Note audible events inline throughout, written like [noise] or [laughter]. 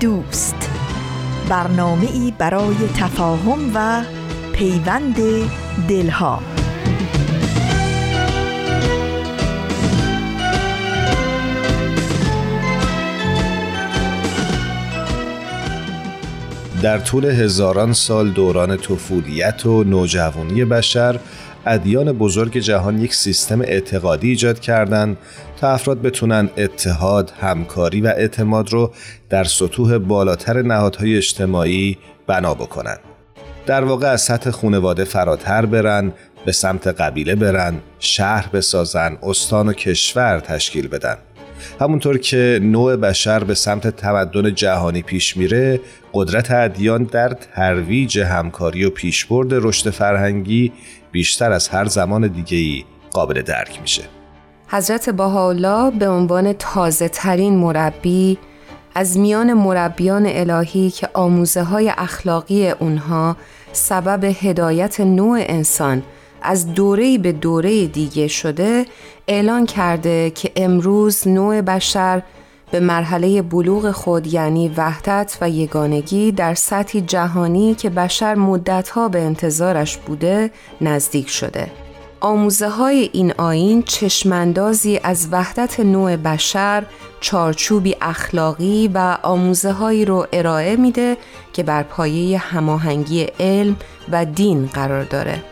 دوست. برنامه ای برای تفاهم و پیوند دلها. در طول هزاران سال دوران طفولیت و نوجوانی بشر ادیان بزرگ جهان یک سیستم اعتقادی ایجاد کردند تا افراد بتونن اتحاد، همکاری و اعتماد رو در سطوح بالاتر نهادهای اجتماعی بنا بکنن. در واقع از سطح خونواده فراتر برن، به سمت قبیله برن، شهر بسازن، استان و کشور تشکیل بدن. همونطور که نوع بشر به سمت تمدن جهانی پیش میره قدرت ادیان در ترویج همکاری و پیشبرد رشد فرهنگی بیشتر از هر زمان دیگه‌ای قابل درک میشه حضرت بهاءالله به عنوان تازه ترین مربی از میان مربیان الهی که آموزه های اخلاقی اونها سبب هدایت نوع انسان از دوره به دوره دیگه شده اعلان کرده که امروز نوع بشر به مرحله بلوغ خود یعنی وحدت و یگانگی در سطحی جهانی که بشر مدتها به انتظارش بوده نزدیک شده. آموزه های این آین چشمندازی از وحدت نوع بشر، چارچوبی اخلاقی و آموزه هایی رو ارائه میده که بر پایه هماهنگی علم و دین قرار داره.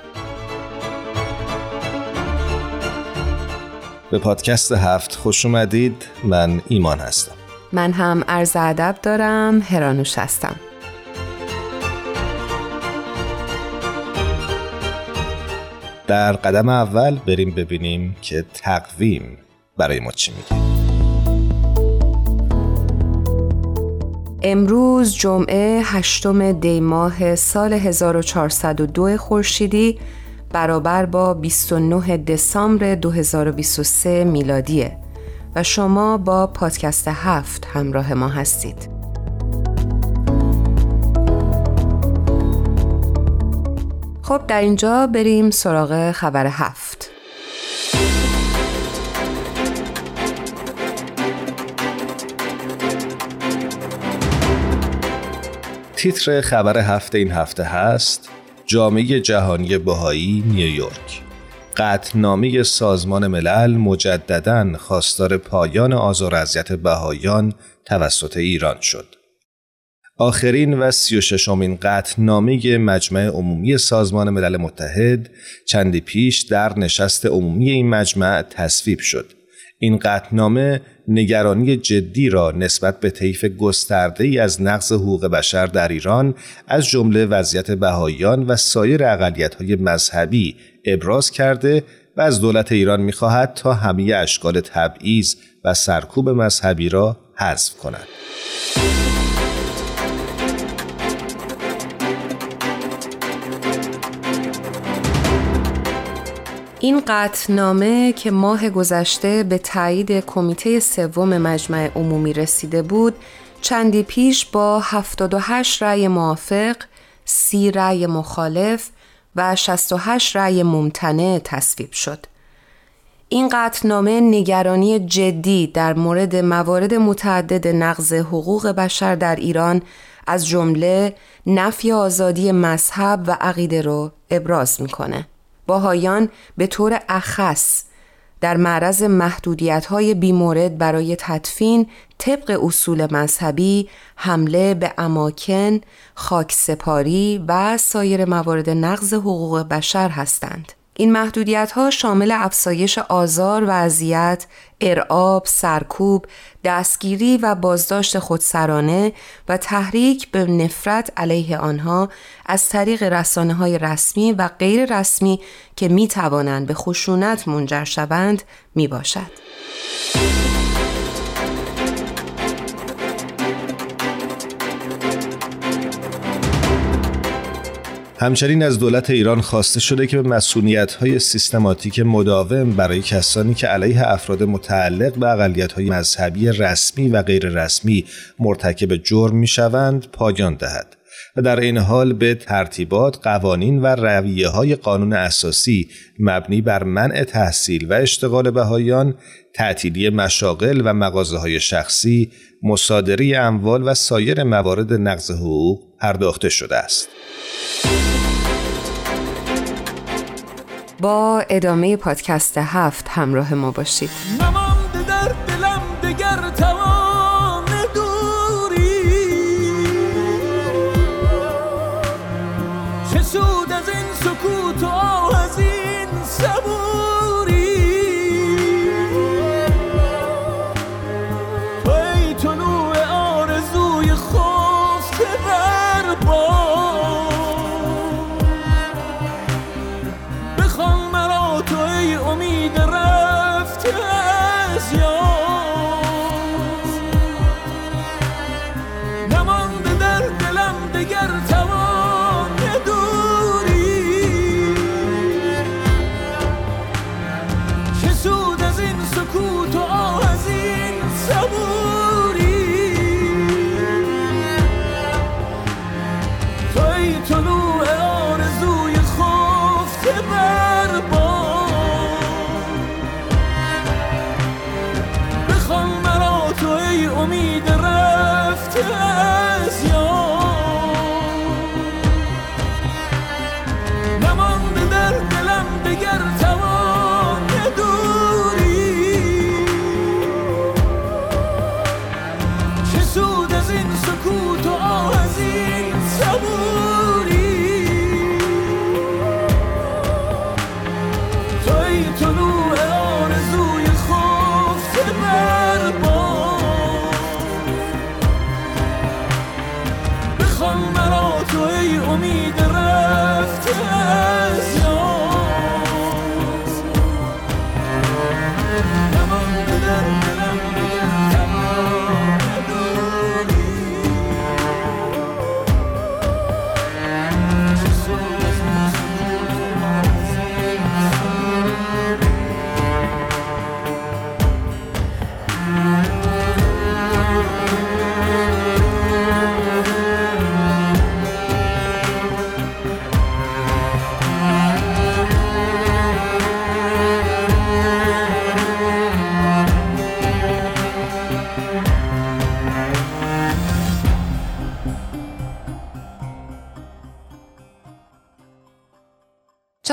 به پادکست هفت خوش اومدید. من ایمان هستم. من هم عرض ادب دارم هرانوش هستم. در قدم اول بریم ببینیم که تقویم برای ما چی میگه امروز جمعه هشتم دی ماه سال 1402 خورشیدی برابر با 29 دسامبر 2023 میلادیه و شما با پادکست هفت همراه ما هستید. خب در اینجا بریم سراغ خبر هفت. تیتر خبر هفته این هفته هست جامعه جهانی بهایی نیویورک قطنامه سازمان ملل مجددا خواستار پایان آزار اذیت بهایان توسط ایران شد. آخرین و سی و ششمین قطنامه مجمع عمومی سازمان ملل متحد چندی پیش در نشست عمومی این مجمع تصویب شد. این قطنامه نگرانی جدی را نسبت به طیف گسترده ای از نقض حقوق بشر در ایران از جمله وضعیت بهاییان و سایر های مذهبی ابراز کرده و از دولت ایران می‌خواهد تا همه اشکال تبعیض و سرکوب مذهبی را حذف کند. این قطنامه که ماه گذشته به تایید کمیته سوم مجمع عمومی رسیده بود چندی پیش با 78 رأی موافق، 30 رأی مخالف و 68 رأی ممتنع تصویب شد. این قطنامه نگرانی جدی در مورد موارد متعدد نقض حقوق بشر در ایران از جمله نفی آزادی مذهب و عقیده رو ابراز می‌کنه. باهایان به طور اخص در معرض محدودیت های بیمورد برای تدفین طبق اصول مذهبی حمله به اماکن، خاکسپاری و سایر موارد نقض حقوق بشر هستند. این محدودیت ها شامل افزایش آزار و اذیت، ارعاب، سرکوب، دستگیری و بازداشت خودسرانه و تحریک به نفرت علیه آنها از طریق رسانه های رسمی و غیر رسمی که می توانند به خشونت منجر شوند می باشد. همچنین از دولت ایران خواسته شده که به مسئولیت های سیستماتیک مداوم برای کسانی که علیه افراد متعلق به اقلیت های مذهبی رسمی و غیر رسمی مرتکب جرم می شوند پایان دهد و در این حال به ترتیبات قوانین و رویه های قانون اساسی مبنی بر منع تحصیل و اشتغال بهایان تعطیلی مشاغل و مغازه های شخصی مصادره اموال و سایر موارد نقض حقوق پرداخته شده است. با ادامه پادکست هفت همراه ما باشید. مقصود از این سکوت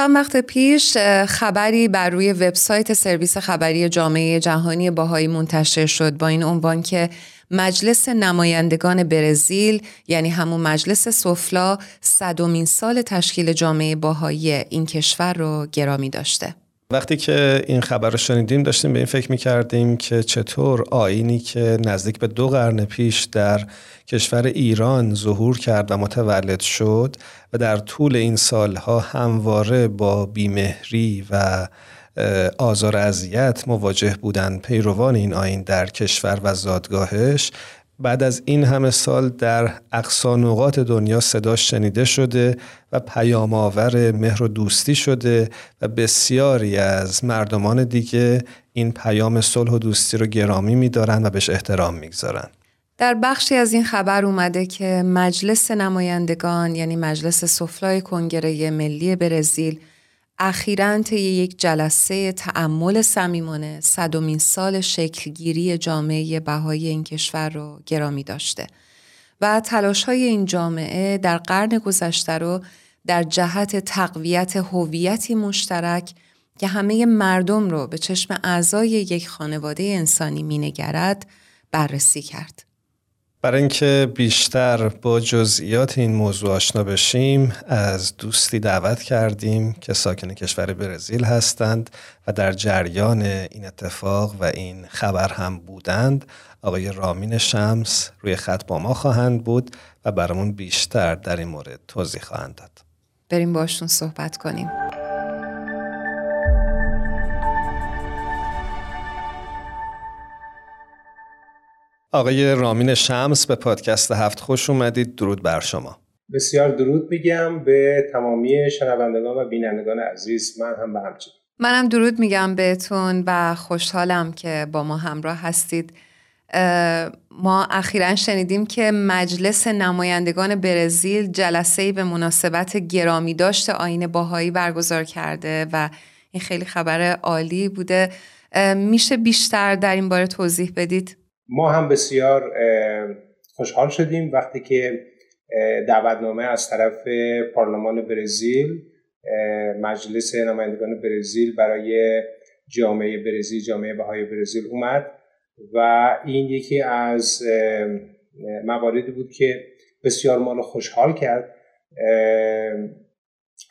چند وقت پیش خبری بر روی وبسایت سرویس خبری جامعه جهانی باهایی منتشر شد با این عنوان که مجلس نمایندگان برزیل یعنی همون مجلس سفلا صدومین سال تشکیل جامعه باهایی این کشور رو گرامی داشته. وقتی که این خبر رو شنیدیم داشتیم به این فکر می‌کردیم که چطور آینی که نزدیک به دو قرن پیش در کشور ایران ظهور کرد و متولد شد و در طول این سالها همواره با بیمهری و آزار اذیت مواجه بودند پیروان این آین در کشور و زادگاهش بعد از این همه سال در اقصانوقات دنیا صداش شنیده شده و پیام آور مهر و دوستی شده و بسیاری از مردمان دیگه این پیام صلح و دوستی رو گرامی میدارن و بهش احترام می‌گذارن. در بخشی از این خبر اومده که مجلس نمایندگان یعنی مجلس سفلای کنگره ملی برزیل اخیرا طی یک جلسه تعمل صمیمانه صدومین سال شکلگیری جامعه بهایی این کشور رو گرامی داشته و تلاش های این جامعه در قرن گذشته رو در جهت تقویت هویتی مشترک که همه مردم رو به چشم اعضای یک خانواده انسانی مینگرد بررسی کرد. برای اینکه بیشتر با جزئیات این موضوع آشنا بشیم از دوستی دعوت کردیم که ساکن کشور برزیل هستند و در جریان این اتفاق و این خبر هم بودند. آقای رامین شمس روی خط با ما خواهند بود و برامون بیشتر در این مورد توضیح خواهند داد. بریم باشون صحبت کنیم. آقای رامین شمس به پادکست هفت خوش اومدید. درود بر شما. بسیار درود میگم به تمامی شنوندگان و بینندگان عزیز. من هم به همچنین. منم درود میگم بهتون و خوشحالم که با ما همراه هستید. ما اخیرا شنیدیم که مجلس نمایندگان برزیل جلسه به مناسبت گرامی داشت آین باهایی برگزار کرده و این خیلی خبر عالی بوده. میشه بیشتر در این باره توضیح بدید؟ ما هم بسیار خوشحال شدیم وقتی که دعوتنامه از طرف پارلمان برزیل مجلس نمایندگان برزیل برای جامعه برزیل جامعه بهای برزیل اومد و این یکی از مواردی بود که بسیار ما رو خوشحال کرد.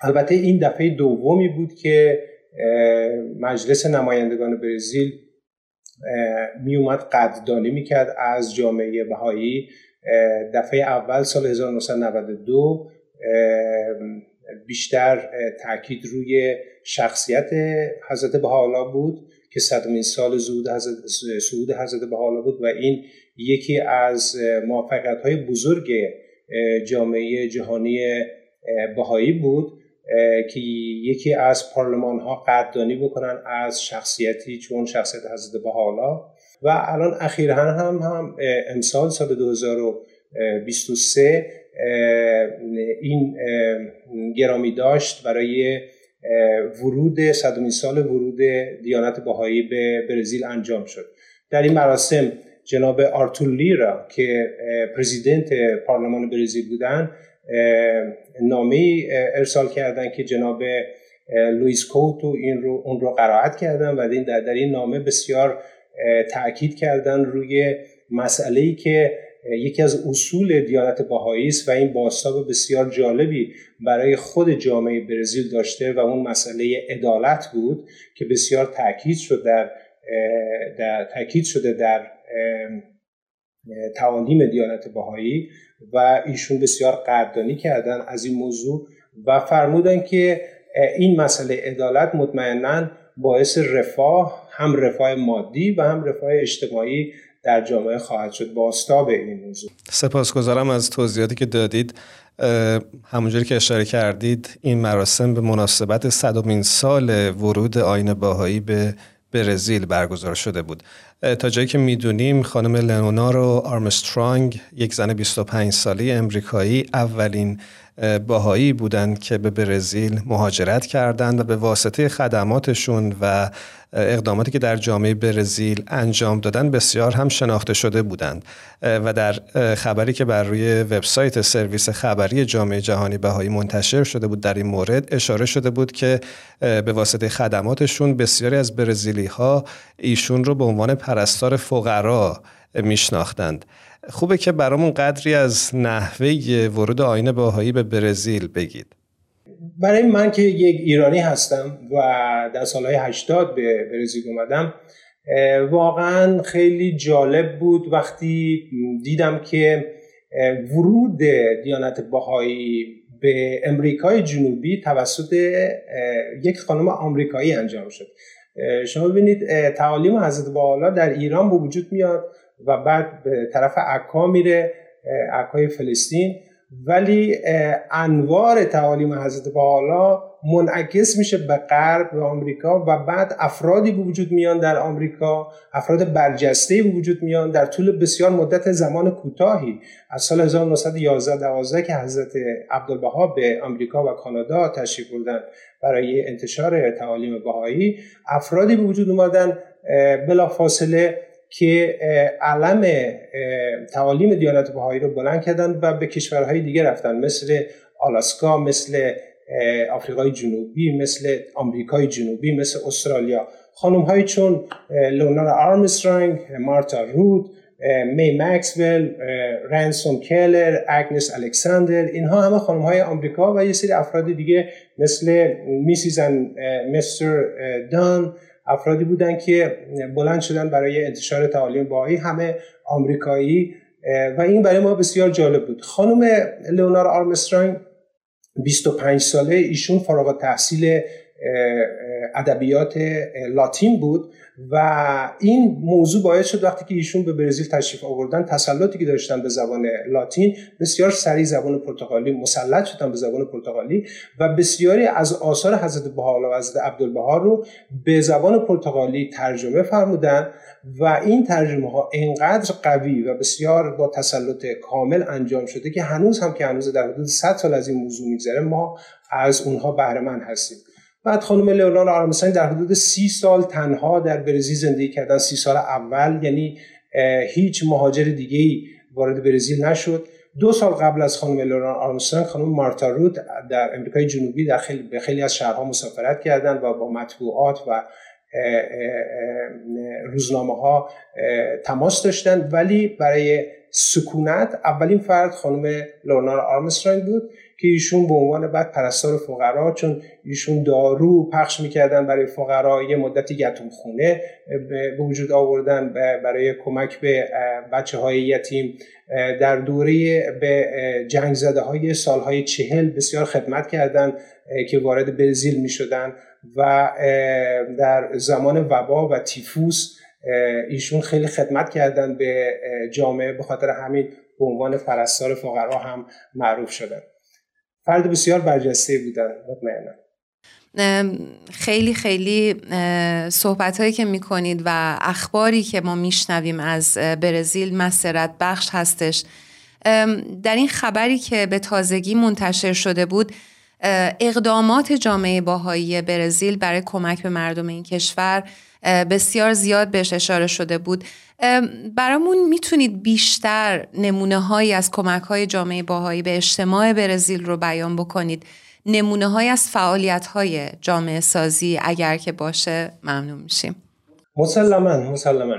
البته این دفعه دومی بود که مجلس نمایندگان برزیل می اومد قدردانی می‌کرد از جامعه بهایی. دفعه اول سال 1992 بیشتر تاکید روی شخصیت حضرت بهاءالله بود که صدمین سال زود حضرت سعود حضرت بهاءالله بود و این یکی از موفقیت های بزرگ جامعه جهانی بهایی بود. که یکی از پارلمان ها قدردانی بکنن از شخصیتی چون شخصیت حضرت بهاءالله. و الان اخیرا هم هم امسال سال 2023 این گرامی داشت برای ورود صدومین سال ورود دیانت باهایی به برزیل انجام شد. در این مراسم جناب آرتور لیرا که پرزیدنت پارلمان برزیل بودن نامه ارسال کردن که جناب لویس کوتو این رو اون رو قرائت کردن و در, در این نامه بسیار تاکید کردن روی مسئله ای که یکی از اصول دیانت باهایی است و این باستاب بسیار جالبی برای خود جامعه برزیل داشته و اون مسئله عدالت بود که بسیار تاکید شد در, در تاکید شده در تعالیم دیانت باهایی و ایشون بسیار قدردانی کردن از این موضوع و فرمودن که این مسئله عدالت مطمئنا باعث رفاه هم رفاه مادی و هم رفاه اجتماعی در جامعه خواهد شد. باستاب این موضوع. سپاسگزارم از توضیحاتی که دادید. همونجوری که اشاره کردید این مراسم به مناسبت صدومین سال ورود آین باهایی به برزیل برگزار شده بود. تا جایی که می‌دونیم خانم لنونارو آرمسترانگ یک زن 25 ساله امریکایی اولین باهایی بودند که به برزیل مهاجرت کردند و به واسطه خدماتشون و اقداماتی که در جامعه برزیل انجام دادن بسیار هم شناخته شده بودند. و در خبری که بر روی وبسایت سرویس خبری جامعه جهانی بهایی منتشر شده بود در این مورد اشاره شده بود که به واسطه خدماتشون بسیاری از برزیلی ها ایشون رو به عنوان پرستار فقرا میشناختند. خوبه که برامون قدری از نحوه ورود آین باهایی به برزیل بگید. برای من که یک ایرانی هستم و در سالهای 80 به برزیل اومدم واقعا خیلی جالب بود وقتی دیدم که ورود دیانت باهایی به امریکای جنوبی توسط یک خانم آمریکایی انجام شد. شما ببینید تعالیم حضرت بالا در ایران به وجود میاد و بعد به طرف عکا میره عکای فلسطین. ولی انوار تعالیم حضرت بالا منعکس میشه به غرب به آمریکا و بعد افرادی به وجود میان در آمریکا افراد برجسته به وجود میان در طول بسیار مدت زمان کوتاهی. از سال 1911 12 که حضرت عبدالبها به آمریکا و کانادا تشریف بردن برای انتشار تعالیم بهایی افرادی به وجود اومدن بلا فاصله که علم تعالیم دیانت بهایی رو بلند کردن و به کشورهای دیگه رفتن مثل آلاسکا مثل آفریقای جنوبی مثل آمریکای جنوبی مثل استرالیا. خانم های چون لونارا آرمسترانگ مارتا رود می مکسول رنسون کلر اگنس الکساندر اینها همه خانم های آمریکا و یه سری افراد دیگه مثل میسیز مستر دان افرادی بودن که بلند شدن برای انتشار تعالیم باهایی همه آمریکایی و این برای ما بسیار جالب بود. خانم لئونار آرمسترانگ 25 ساله ایشون فارغ تحصیل ادبیات لاتین بود و این موضوع باعث شد وقتی که ایشون به برزیل تشریف آوردن تسلطی که داشتن به زبان لاتین بسیار سریع زبان پرتغالی مسلط شدن به زبان پرتغالی و بسیاری از آثار حضرت بهاءالله و حضرت عبدالبها رو به زبان پرتغالی ترجمه فرمودن و این ترجمه ها انقدر قوی و بسیار با تسلط کامل انجام شده که هنوز هم که هنوز در حدود 100 سال از این موضوع میگذره ما از اونها بهره هستیم. بعد خانم لئونارد آرمسترانگ در حدود سی سال تنها در برزیل زندگی کردن. سی سال اول یعنی هیچ مهاجر دیگه ای وارد برزیل نشد. دو سال قبل از خانم لئونارد آرمسترانگ خانم مارتا رود در امریکای جنوبی در خیلی به خیلی از شهرها مسافرت کردند و با مطبوعات و روزنامه ها تماس داشتند ولی برای سکونت اولین فرد خانم لورنار آرمسترانگ بود. که ایشون به عنوان بعد پرستار فقرا چون ایشون دارو پخش می‌کردن برای فقرا یه مدتی گتوم خونه به وجود آوردن برای کمک به بچه های یتیم. در دوره به جنگ زده های سالهای چهل بسیار خدمت کردن که وارد برزیل می شدن و در زمان وبا و تیفوس ایشون خیلی خدمت کردن به جامعه به خاطر همین به عنوان پرستار فقرا هم معروف شدن. فرد بسیار برجسته بودن. مطمئنا خیلی خیلی صحبت هایی که می‌کنید و اخباری که ما میشنویم از برزیل مسرت بخش هستش. در این خبری که به تازگی منتشر شده بود اقدامات جامعه باهایی برزیل برای کمک به مردم این کشور بسیار زیاد بهش اشاره شده بود. برامون می‌تونید بیشتر نمونه هایی از کمک های جامعه باهایی به اجتماع برزیل رو بیان بکنید. نمونه های از فعالیت های جامعه سازی اگر که باشه ممنون میشیم. مسلما مسلما.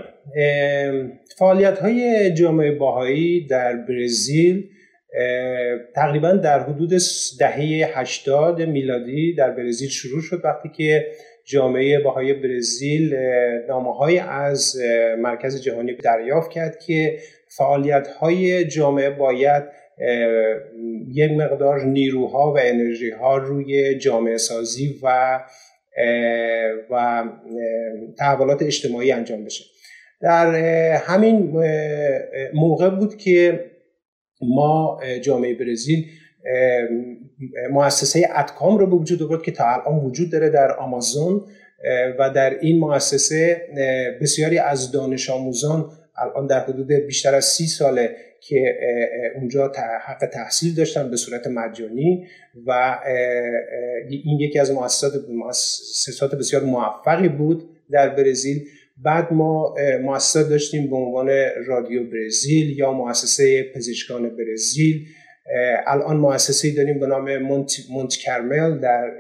فعالیت های جامعه باهایی در برزیل تقریبا در حدود دهه 80 میلادی در برزیل شروع شد وقتی که جامعه باهای برزیل نامه از مرکز جهانی دریافت کرد که فعالیت های جامعه باید یک مقدار نیروها و انرژی ها روی جامعه سازی و و تحولات اجتماعی انجام بشه. در همین موقع بود که ما جامعه برزیل مؤسسه اتکام رو به وجود آورد که تا الان وجود داره در آمازون و در این مؤسسه بسیاری از دانش آموزان الان در حدود بیشتر از سی ساله که اونجا حق تحصیل داشتن به صورت مجانی و این یکی از مؤسسات بسیار موفقی بود در برزیل. بعد ما مؤسسات داشتیم به عنوان رادیو برزیل یا مؤسسه پزشکان برزیل. الان مؤسسه داریم به نام مونت, کرمل در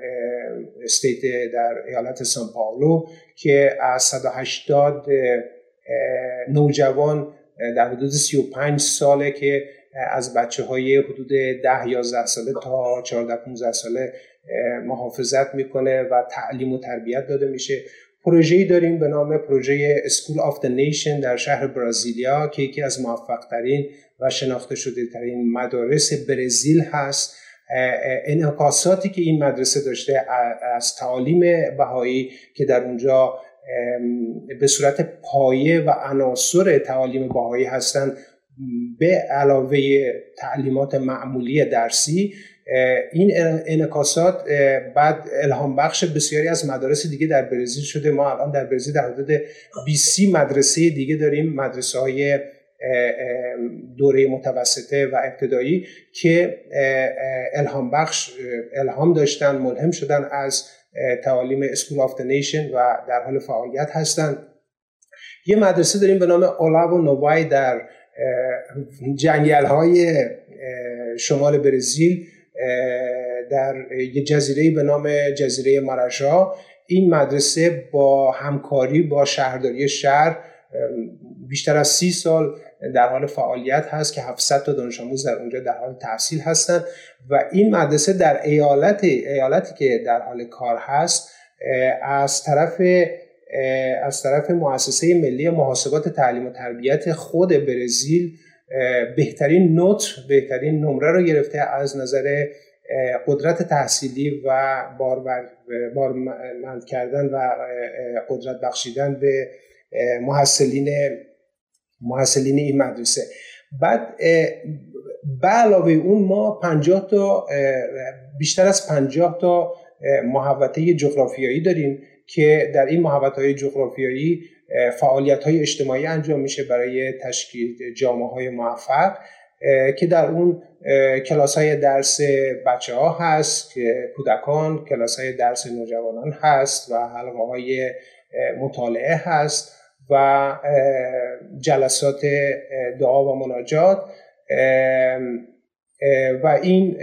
استیت در ایالت سان پاولو که از 180 نوجوان در حدود 35 ساله که از بچه های حدود 10 11 ساله تا 14 15 ساله محافظت می‌کنه و تعلیم و تربیت داده میشه. پروژه‌ای داریم به نام پروژه اسکول آف the نیشن در شهر برازیلیا که یکی از موفق ترین و شناخته شده ترین مدارس برزیل هست. انعکاساتی که این مدرسه داشته از تعالیم بهایی که در اونجا به صورت پایه و عناصر تعالیم بهایی هستند به علاوه تعلیمات معمولی درسی این انکاسات بعد الهام بخش بسیاری از مدارس دیگه در برزیل شده. ما الان در برزیل در حدود 20 مدرسه دیگه داریم مدرسه های دوره متوسطه و ابتدایی که الهام بخش الهام داشتن ملهم شدن از تعالیم School of Nations و در حال فعالیت هستند. یه مدرسه داریم به نام اولاو نوای در جنگل های شمال برزیل. در یه جزیره به نام جزیره ماراشا. این مدرسه با همکاری با شهرداری شهر بیشتر از سی سال در حال فعالیت هست که 700 تا دانش آموز در اونجا در حال تحصیل هستند و این مدرسه در ایالت ایالتی که در حال کار هست از طرف از طرف مؤسسه ملی محاسبات تعلیم و تربیت خود برزیل بهترین نوت بهترین نمره رو گرفته از نظر قدرت تحصیلی و بارمند کردن و قدرت بخشیدن به محصلین محصلین این مدرسه. بعد به علاوه اون ما 50 تا بیشتر از 50 تا محوطه جغرافیایی داریم که در این محوطه های جغرافیایی فعالیت های اجتماعی انجام میشه برای تشکیل جامعه های موفق که در اون کلاس های درس بچه ها هست کودکان کلاس های درس نوجوانان هست و حلقه های مطالعه هست و جلسات دعا و مناجات و این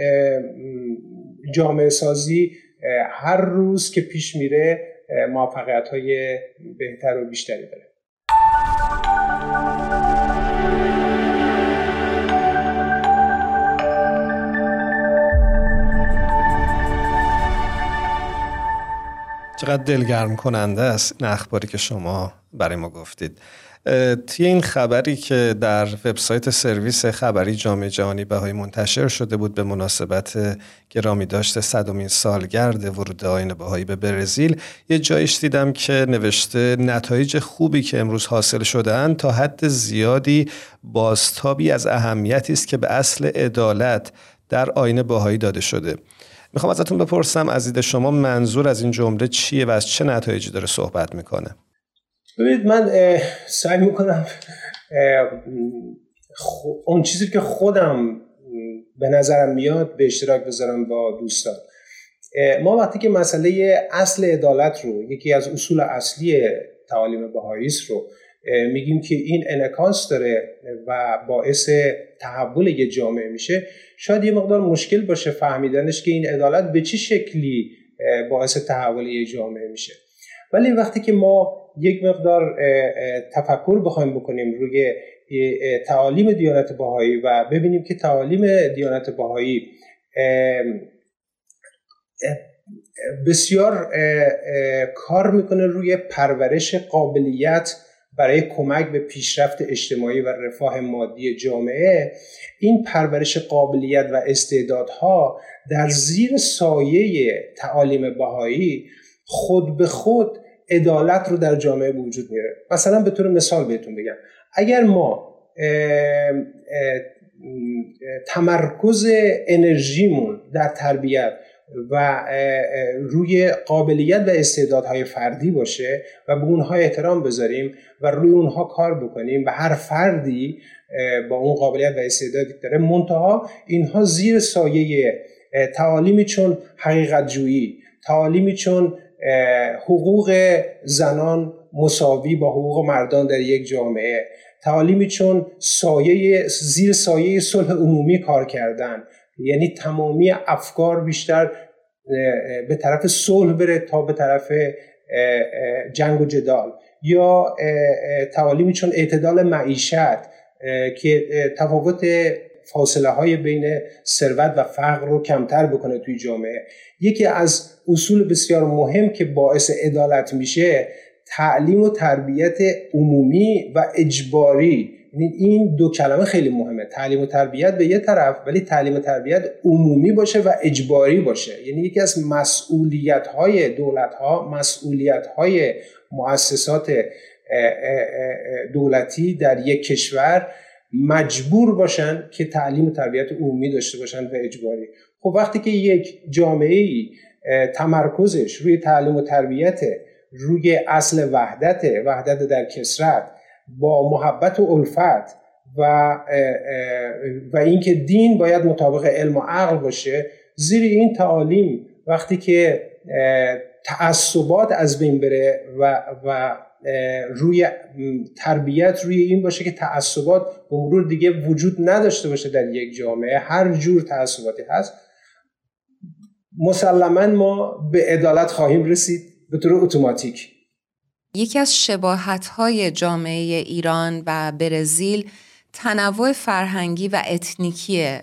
جامعه سازی هر روز که پیش میره موفقیت های بهتر و بیشتری داره. چقدر دلگرم کننده است این اخباری که شما برای ما گفتید. توی این خبری که در وبسایت سرویس خبری جامعه جهانی بهایی منتشر شده بود به مناسبت گرامی داشته صدومین سالگرد ورود آین بهایی به برزیل یه جایش دیدم که نوشته نتایج خوبی که امروز حاصل شدهاند تا حد زیادی بازتابی از اهمیتی است که به اصل عدالت در آین بهایی داده شده. می‌خوام ازتون بپرسم از دید شما منظور از این جمله چیه و از چه نتایجی داره صحبت می‌کنه؟ ببینید من سعی می‌کنم اون چیزی که خودم به نظرم میاد به اشتراک بذارم با دوستان. ما وقتی که مسئله اصل عدالت رو یکی از اصول اصلی تعالیم بهاییست رو میگیم که این انکاس داره و باعث تحول یه جامعه میشه شاید یه مقدار مشکل باشه فهمیدنش که این عدالت به چه شکلی باعث تحول یه جامعه میشه. ولی وقتی که ما یک مقدار تفکر بخوایم بکنیم روی تعالیم دیانت بهایی و ببینیم که تعالیم دیانت بهایی بسیار کار می‌کنه روی پرورش قابلیت برای کمک به پیشرفت اجتماعی و رفاه مادی جامعه. این پرورش قابلیت و استعدادها در زیر سایه تعالیم بهایی خود به خود عدالت رو در جامعه وجود میاره. مثلا به طور مثال بهتون بگم. اگر ما تمرکز انرژیمون در تربیت و روی قابلیت و استعدادهای فردی باشه و به اونها احترام بذاریم و روی اونها کار بکنیم و هر فردی با اون قابلیت و استعدادی داره منتها اینها زیر سایه تعالیمی چون حقیقت جویی تعالیمی چون حقوق زنان مساوی با حقوق مردان در یک جامعه. تعالیمی چون سایه زیر سایه صلح عمومی کار کردن. یعنی تمامی افکار بیشتر به طرف صلح بره تا به طرف جنگ و جدال. یا تعالیمی چون اعتدال معیشت که تفاوت فاصله های بین ثروت و فقر رو کمتر بکنه توی جامعه. یکی از اصول بسیار مهم که باعث عدالت میشه تعلیم و تربیت عمومی و اجباری. یعنی این دو کلمه خیلی مهمه. تعلیم و تربیت به یه طرف ولی تعلیم و تربیت عمومی باشه و اجباری باشه. یعنی یکی از مسئولیت های دولت ها مسئولیت های مؤسسات دولتی در یک کشور مجبور باشن که تعلیم و تربیت عمومی داشته باشن و اجباری. خب وقتی که یک جامعه ای تمرکزش روی تعلیم و تربیت روی اصل وحدت وحدت در کسرت با محبت و الفت و و اینکه دین باید مطابق علم و عقل باشه زیر این تعالیم وقتی که تعصبات از بین بره و, و روی تربیت روی این باشه که تعصبات به مرور دیگه وجود نداشته باشه در یک جامعه. هر جور تعصباتی هست مسلما ما به عدالت خواهیم رسید به طور اتوماتیک. یکی از شباهت های جامعه ایران و برزیل تنوع فرهنگی و اتنیکی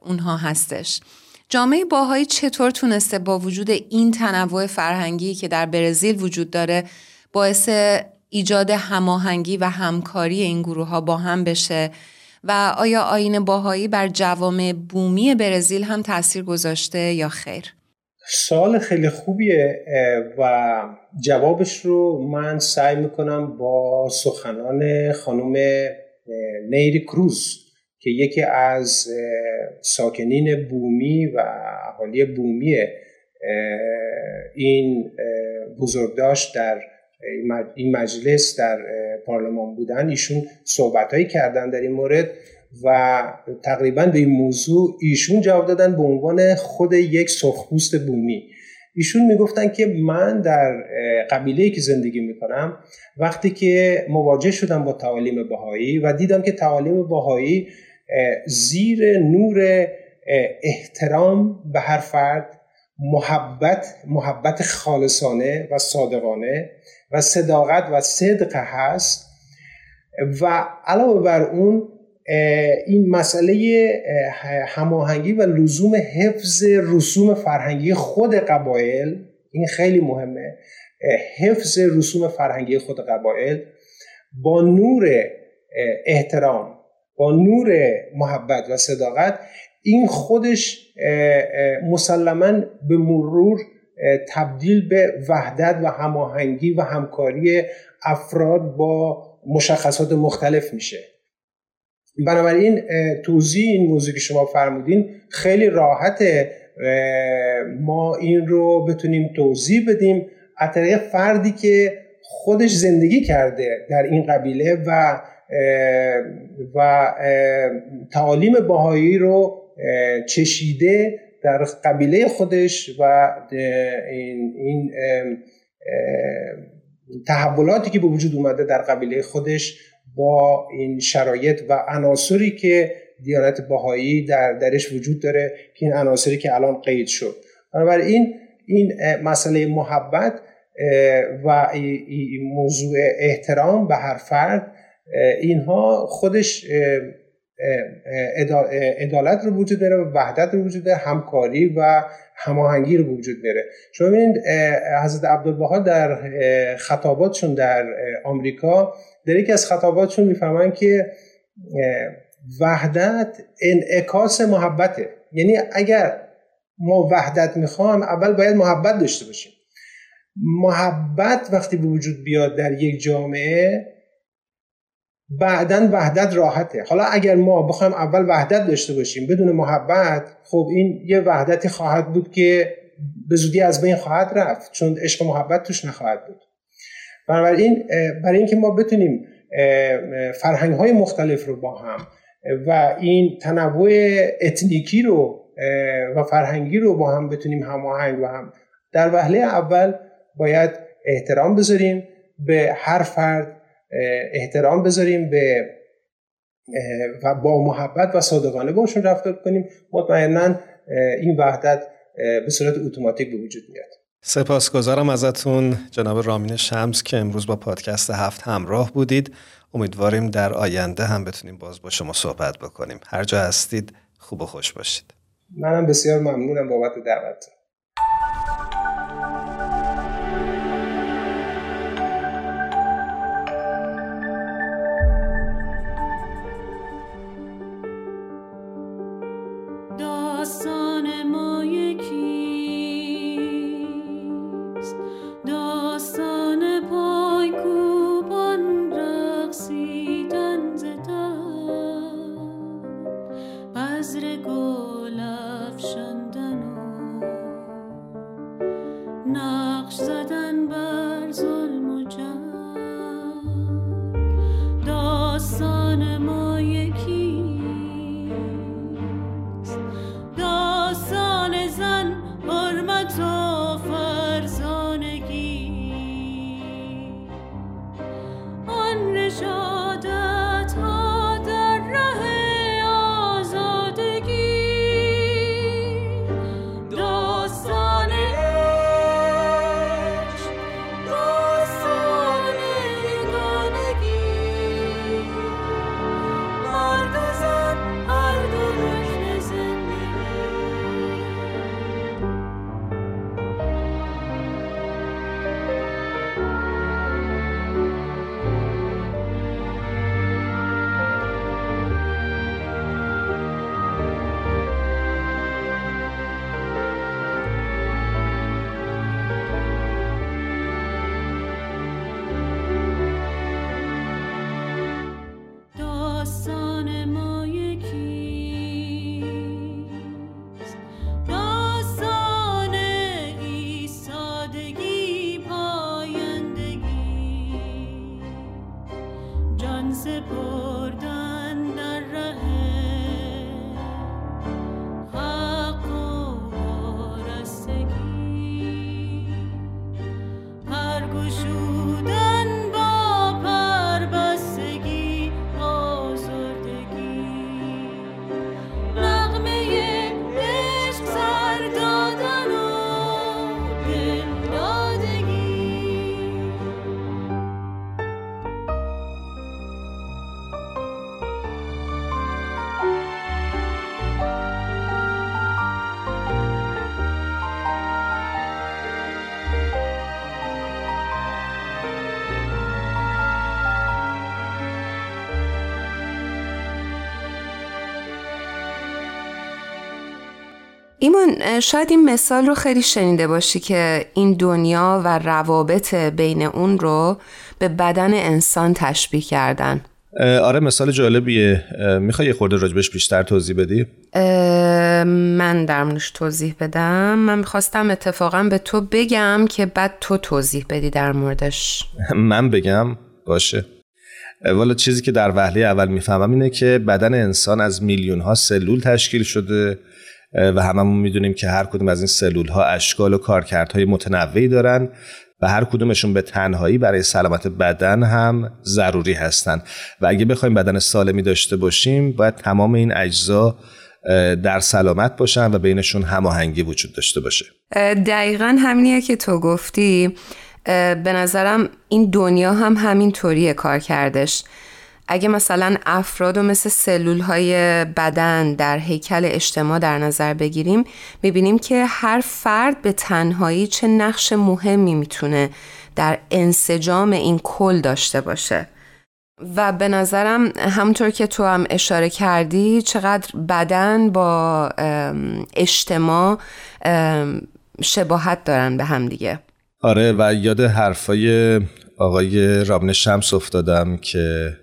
اونها هستش. جامعه باهایی چطور تونسته با وجود این تنوع فرهنگی که در برزیل وجود داره باعث ایجاد هماهنگی و همکاری این گروه ها با هم بشه و آیا آین باهایی بر جوامع بومی برزیل هم تاثیر گذاشته یا خیر؟ سال خیلی خوبیه و جوابش رو من سعی می‌کنم با سخنان خانم نیری کروز که یکی از ساکنین بومی و اهالی بومی این بزرگداشت در این مجلس در پارلمان بودن ایشون صحبت کردن در این مورد و تقریبا به این موضوع ایشون جواب دادن به عنوان خود یک سرخپوست بومی. ایشون می‌گفتن که من در قبیله که زندگی می‌کنم وقتی که مواجه شدم با تعالیم بهایی و دیدم که تعالیم بهایی زیر نور احترام به هر فرد محبت محبت خالصانه و صادقانه و صداقت و صدق هست. و علاوه بر اون این مسئله هماهنگی و لزوم حفظ رسوم فرهنگی خود قبایل این خیلی مهمه حفظ رسوم فرهنگی خود قبایل با نور احترام با نور محبت و صداقت این خودش مسلما به مرور تبدیل به وحدت و هماهنگی و همکاری افراد با مشخصات مختلف میشه. بنابراین توضیح این موضوع که شما فرمودین خیلی راحته. ما این رو بتونیم توضیح بدیم از فردی که خودش زندگی کرده در این قبیله و و تعالیم باهایی رو چشیده در قبیله خودش و این, این تحولاتی که به وجود اومده در قبیله خودش با این شرایط و عناصری که دیانت باهایی در درش وجود داره که این عناصری که الان قید شد. بنابراین این مسئله محبت و موضوع احترام به هر فرد اینها خودش عدالت رو وجود داره و وحدت رو وجود داره همکاری و هماهنگی رو وجود داره. شما ببینید حضرت عبدالبها در خطاباتشون در آمریکا در یکی از خطاباتشون می‌فهمن که وحدت انعکاس محبته. یعنی اگر ما وحدت می‌خوام اول باید محبت داشته باشیم. محبت وقتی به وجود بیاد در یک جامعه بعدا وحدت راحته. حالا اگر ما بخوایم اول وحدت داشته باشیم بدون محبت خب این یه وحدتی خواهد بود که به زودی از بین خواهد رفت چون عشق محبت توش نخواهد بود. بنابراین برای اینکه ما بتونیم فرهنگ های مختلف رو با هم و این تنوع اتنیکی رو و فرهنگی رو با هم بتونیم هماهنگ و هم در وهله اول باید احترام بذاریم به هر فرد احترام بذاریم به و با محبت و صادقانه باشون رفتار کنیم. مطمئنا این وحدت به صورت اتوماتیک به وجود میاد. سپاسگزارم ازتون جناب رامین شمس که امروز با پادکست هفت همراه بودید. امیدواریم در آینده هم بتونیم باز با شما صحبت بکنیم. هر جا هستید خوب و خوش باشید. منم بسیار ممنونم بابت دعوت ایمان شاید این مثال رو خیلی شنیده باشی که این دنیا و روابط بین اون رو به بدن انسان تشبیه کردن. آره مثال جالبیه. می‌خوای یه خورده راجبش بیشتر توضیح بدی؟ من درمونش توضیح بدم. من می‌خواستم اتفاقا به تو بگم که بعد تو توضیح بدی در موردش. [laughs] من بگم؟ باشه. والا چیزی که در وهله اول می‌فهمم اینه که بدن انسان از میلیون ها سلول تشکیل شده. و هممون می‌دونیم که هر کدوم از این سلول ها اشکال و کارکردهای متنوعی دارن و هر کدومشون به تنهایی برای سلامت بدن هم ضروری هستن. و اگه بخوایم بدن سالمی داشته باشیم باید تمام این اجزا در سلامت باشن و بینشون هماهنگی وجود داشته باشه. دقیقا همینیه که تو گفتی. به نظرم این دنیا هم همین طوریه کار کردش اگه مثلا افراد و مثل سلول های بدن در هیکل اجتماع در نظر بگیریم می‌بینیم که هر فرد به تنهایی چه نقش مهمی می‌تونه در انسجام این کل داشته باشه. و به نظرم همونطور که تو هم اشاره کردی چقدر بدن با اجتماع شباهت دارن به هم دیگه. آره و یاد حرفای آقای رابن شمس افتادم که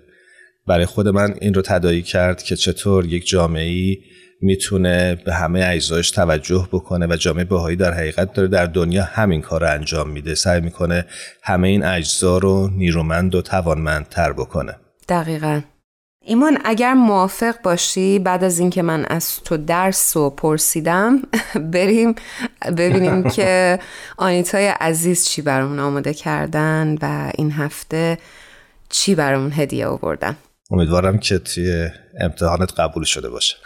برای خود من این رو تدایی کرد که چطور یک جامعه می‌تونه به همه اجزایش توجه بکنه و جامعه بهایی در حقیقت داره در دنیا همین کار رو انجام میده. سعی می‌کنه همه این اجزا رو نیرومند و توانمندتر بکنه. دقیقا. ایمان اگر موافق باشی بعد از اینکه من از تو درس و پرسیدم [laughs] بریم ببینیم [laughs] که آنیتای عزیز چی برامون آماده کردن و این هفته چی برامون هدیه آوردن. امیدوارم که توی امتحانت قبول شده باشه.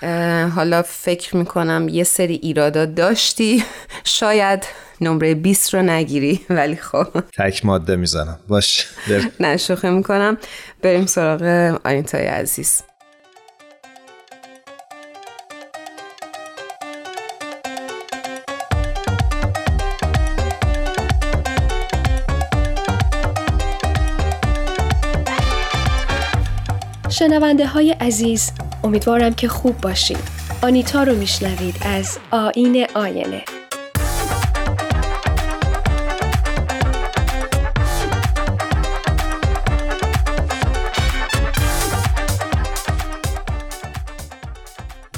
حالا فکر می‌کنم یه سری ایرادات داشتی. [laughs] شاید نمره 20 رو نگیری ولی خب. تک ماده می‌زنم. باش [laughs] نه شوخه می‌کنم. بریم سراغ آینتای عزیز. شنونده های عزیز امیدوارم که خوب باشید. آنیتا رو میشنوید از آین آینه.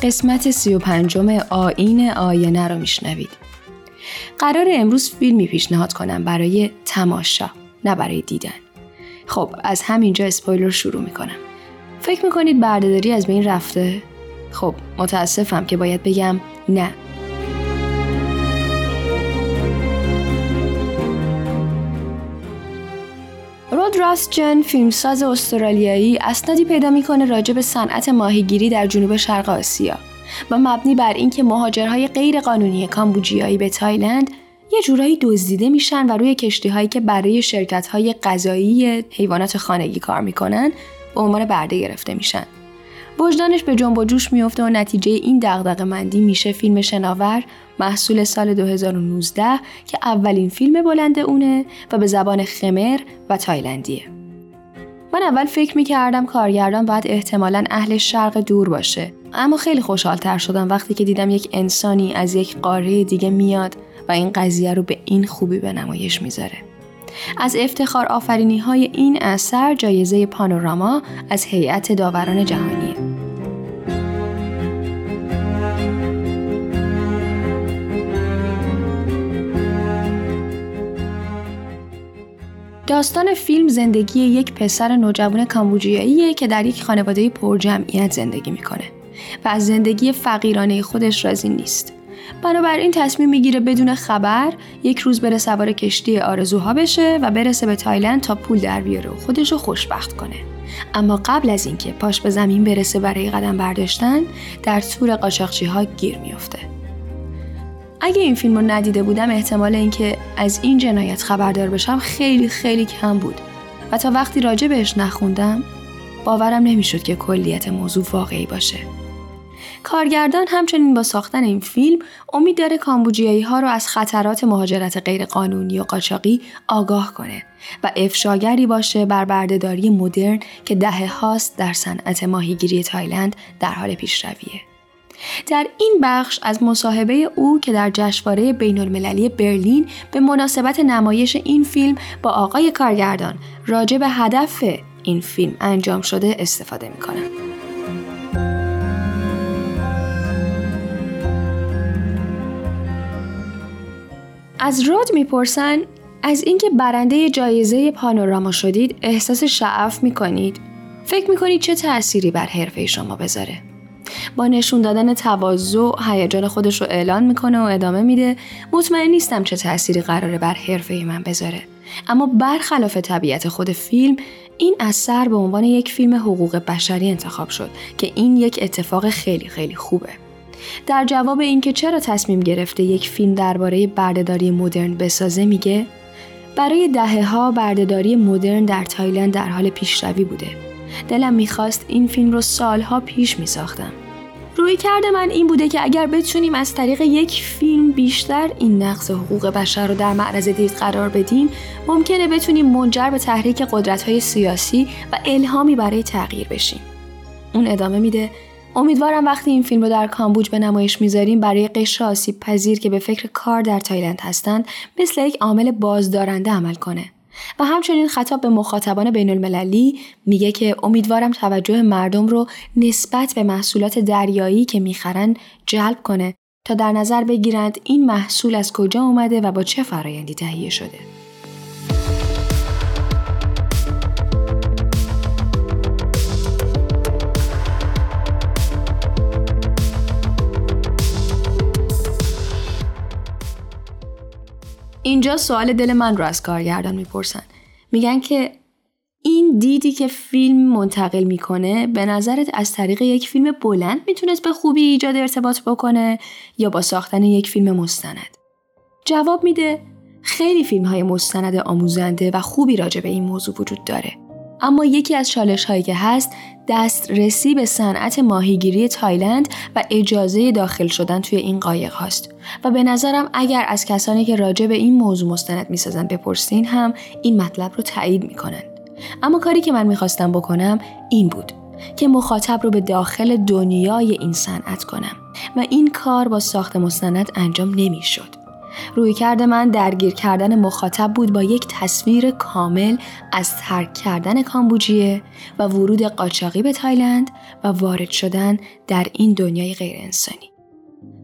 قسمت سی و پنجم آین آینه رو میشنوید. قرار امروز فیلمی پیشنهاد کنم برای تماشا نه برای دیدن. خب از همینجا اسپویلر شروع می‌کنم. فکر می‌کنید بردهداری از بین رفته؟ خب متاسفم که باید بگم نه رود راستجن فیلمساز استرالیایی اسنادی پیدا می‌کنه راجع به صنعت ماهیگیری در جنوب شرق آسیا و مبنی بر اینکه مهاجرهای غیر قانونی کامبوجیایی به تایلند یه جورایی دزدیده میشن و روی کشتی هایی که برای شرکت های غذایی حیوانات خانگی کار می‌کنن به عنوان برده گرفته میشن. وجدانش به جنب و جوش میفته و نتیجه این دغدغه مندی میشه فیلم شناور محصول سال 2019 که اولین فیلم بلند اونه و به زبان خمر و تایلندیه. من اول فکر می‌کردم کارگردان باید احتمالا اهل شرق دور باشه اما خیلی خوشحالتر شدم وقتی که دیدم یک انسانی از یک قاره دیگه میاد و این قضیه رو به این خوبی به نمایش می‌ذاره. از افتخار آفرینی های این اثر جایزه پانوراما از هیئت داوران جهانی. داستان فیلم زندگی یک پسر نوجوان کامبوجیاییه که در یک خانواده پرجمعیت زندگی می‌کنه و از زندگی فقیرانه خودش راضی نیست. بنابراین تصمیم می‌گیره بدون خبر یک روز بره سوار کشتی آرزوها بشه و برسه به تایلند تا پول در بیاره و خودش رو خوشبخت کنه. اما قبل از اینکه پاش به زمین برسه برای قدم برداشتن در تور قاچاقچی ها گیر میافته. اگه این فیلم رو ندیده بودم احتمال اینکه از این جنایت خبردار بشم خیلی خیلی کم بود و تا وقتی راجع بهش نخوندم باورم نمی‌شد که کلیت موضوع واقعی باشه. کارگردان همچنین با ساختن این فیلم امید داره کامبوجیایی ها رو از خطرات مهاجرت غیرقانونی و قاچاقی آگاه کنه و افشاگری باشه بر بردهداری مدرن که دهه هاست در صنعت ماهیگیری تایلند در حال پیشرویه. در این بخش از مصاحبه او که در جشنواره بین المللی برلین به مناسبت نمایش این فیلم با آقای کارگردان راجع به هدف این فیلم انجام شده استفاده می‌کنم. از رود می‌پرسن از اینکه برنده جایزه پانوراما شدید احساس شعف می‌کنید. فکر می‌کنید چه تأثیری بر حرفه شما بذاره؟ با نشون دادن تواضع هیجان خودش رو اعلان می‌کنه و ادامه میده مطمئن نیستم چه تأثیری قراره بر حرفه من بذاره. اما برخلاف طبیعت خود فیلم این اثر به عنوان یک فیلم حقوق بشری انتخاب شد که این یک اتفاق خیلی خیلی خوبه. در جواب اینکه چرا تصمیم گرفته یک فیلم درباره بردهداری مدرن بسازه میگه برای دهه ها بردهداری مدرن در تایلند در حال پیشروی بوده. دلم می‌خواست این فیلم رو سالها پیش میساختم. روی کرده من این بوده که اگر بتونیم از طریق یک فیلم بیشتر این نقص حقوق بشر رو در معرض دید قرار بدیم ممکنه بتونیم منجر به تحریک قدرت های سیاسی و الهامی برای تغییر بشیم. اون ادامه میده امیدوارم وقتی این فیلم رو در کامبوج به نمایش می‌ذاریم برای قشر آسیب پذیر که به فکر کار در تایلند هستند مثل یک عامل بازدارنده عمل کنه و همچنین خطاب به مخاطبان بین المللی میگه که امیدوارم توجه مردم رو نسبت به محصولات دریایی که می‌خرن جلب کنه تا در نظر بگیرند این محصول از کجا اومده و با چه فرایندی تهیه شده. اینجا سوال دل من رو از کارگردان می‌پرسن. میگن که این دیدی که فیلم منتقل می‌کنه به نظرت از طریق یک فیلم بلند می‌تونست به خوبی ایجاد ارتباط بکنه یا با ساختن یک فیلم مستند؟ جواب میده خیلی فیلم های مستند آموزنده و خوبی راجع به این موضوع وجود داره. اما یکی از چالش هایی که هست دسترسی به صنعت ماهیگیری تایلند و اجازه داخل شدن توی این قایق هاست. و به نظرم اگر از کسانی که راجع به این موضوع مستند می‌سازن بپرسین هم این مطلب رو تایید می‌کنن اما کاری که من می‌خواستم بکنم این بود که مخاطب رو به داخل دنیای این صنعت کنم و این کار با ساخت مستند انجام نمی‌شد. روی کرده من درگیر کردن مخاطب بود با یک تصویر کامل از ترک کردن کامبوجیه و ورود قاچاقی به تایلند و وارد شدن در این دنیای غیر انسانی.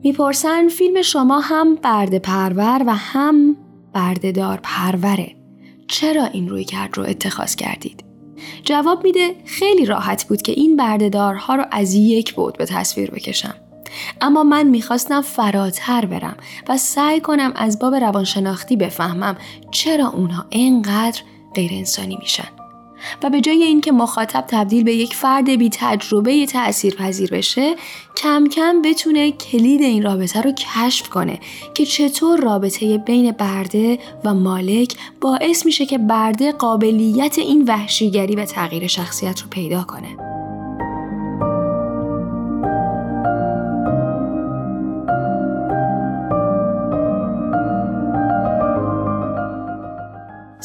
می‌پرسن فیلم شما هم برده پرور و هم بردهدار پروره. چرا این روی کرد رو اتخاذ کردید؟ جواب میده خیلی راحت بود که این بردهدارها رو از یک بود به تصویر بکشم. اما من می‌خواستم فراتر برم و سعی کنم از باب روانشناختی بفهمم چرا اونها اینقدر غیر انسانی میشن و به جای اینکه مخاطب تبدیل به یک فرد بی تجربه تأثیر پذیر بشه کم کم بتونه کلید این رابطه رو کشف کنه که چطور رابطه بین برده و مالک باعث میشه که برده قابلیت این وحشیگری و تغییر شخصیت رو پیدا کنه.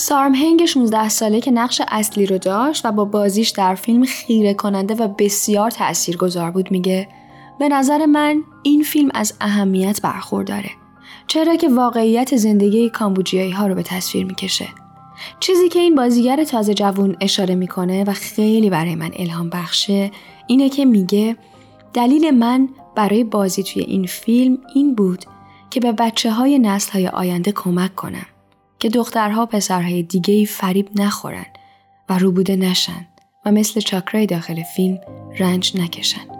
سارمهنگ 16 ساله که نقش اصلی رو داشت و با بازیش در فیلم خیره کننده و بسیار گذار بود میگه. به نظر من این فیلم از اهمیت برخورداره. چرا که واقعیت زندگی کامبوجیایی ها رو به تصویر می‌کشه. چیزی که این بازیگر تازه جوون اشاره می‌کنه و خیلی برای من الهام بخشه اینه که میگه دلیل من برای بازی توی این فیلم این بود که به بچه های نسل های آینده کمک کنم. که دخترها پسرهای دیگه ای فریب نخورن و روبوده نشن و مثل چاکرای داخل فیلم رنج نکشن.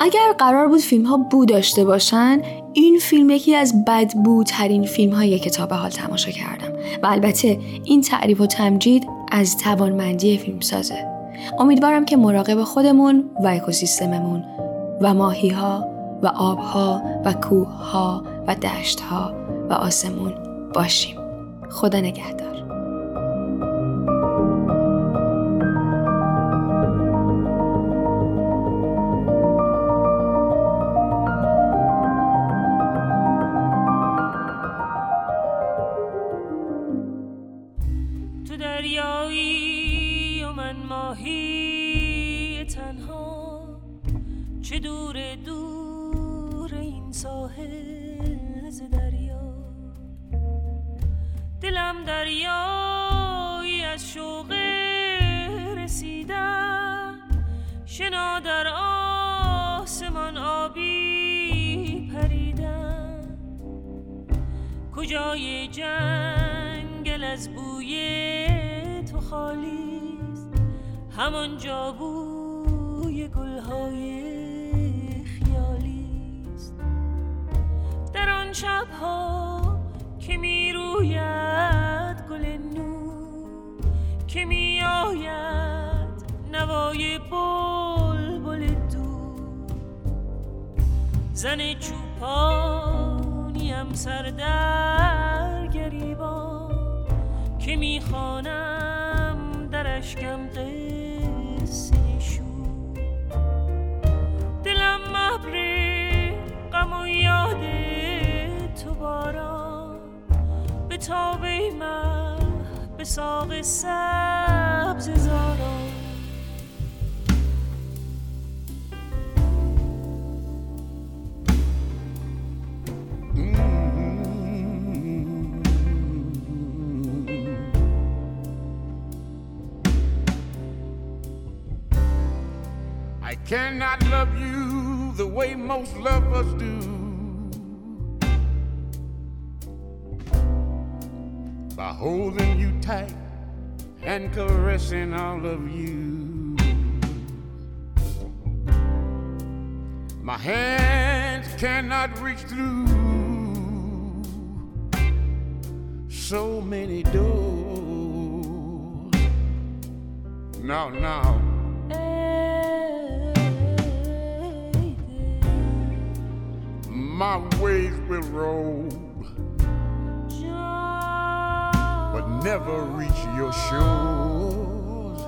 اگر قرار بود فیلم ها بو داشته باشن این فیلم یکی از بدبوترین فیلم های کتاب حال تماشا کردم و البته این تعریف و تمجید از توانمندی فیلم سازه امیدوارم که مراقب خودمون و اکوسیستممون و ماهی ها و آبها و کوه ها و دشت ها و آسمون باشیم. خدا نگهدار. Mm-hmm. I cannot love you the way most lovers do. By holding you tight and caressing all of you. My hands cannot reach through so many doors. No, no. my ways will roll, never reach your shores.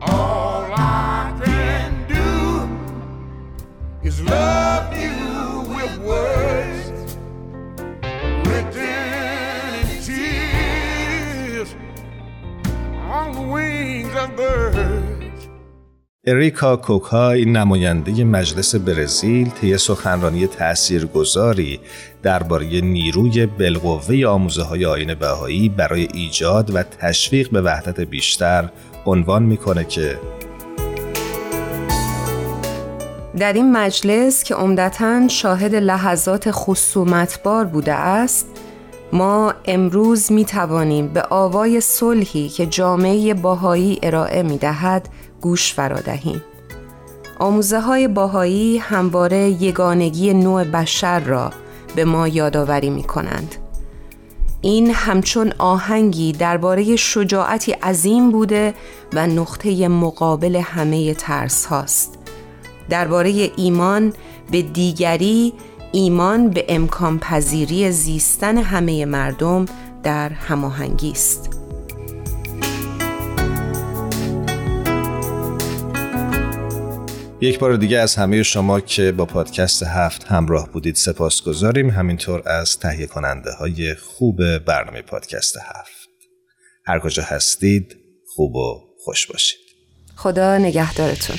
All I can do is love اریکا کوکای نماینده مجلس برزیل طی سخنرانی تاثیرگذاری درباره نیروی بالقوه آموزه های آین بهایی برای ایجاد و تشویق به وحدت بیشتر عنوان می‌کنه که در این مجلس که عمدتا شاهد لحظات خصومتبار بوده است ما امروز می توانیم به آوای صلحی که جامعه باهایی ارائه می دهد گوش فرادهیم. آموزه های باهایی همواره یگانگی نوع بشر را به ما یادآوری می کنند. این همچون آهنگی درباره شجاعتی عظیم بوده و نقطه مقابل همه ترس هاست. درباره ایمان به دیگری ایمان به امکان پذیری زیستن همه مردم در هماهنگی است. یک بار دیگه از همه شما که با پادکست هفت همراه بودید سپاس گذاریم. همینطور از تهیه کننده های خوب برنامه پادکست هفت. هر کجا هستید خوب و خوش باشید. خدا نگهدارتون.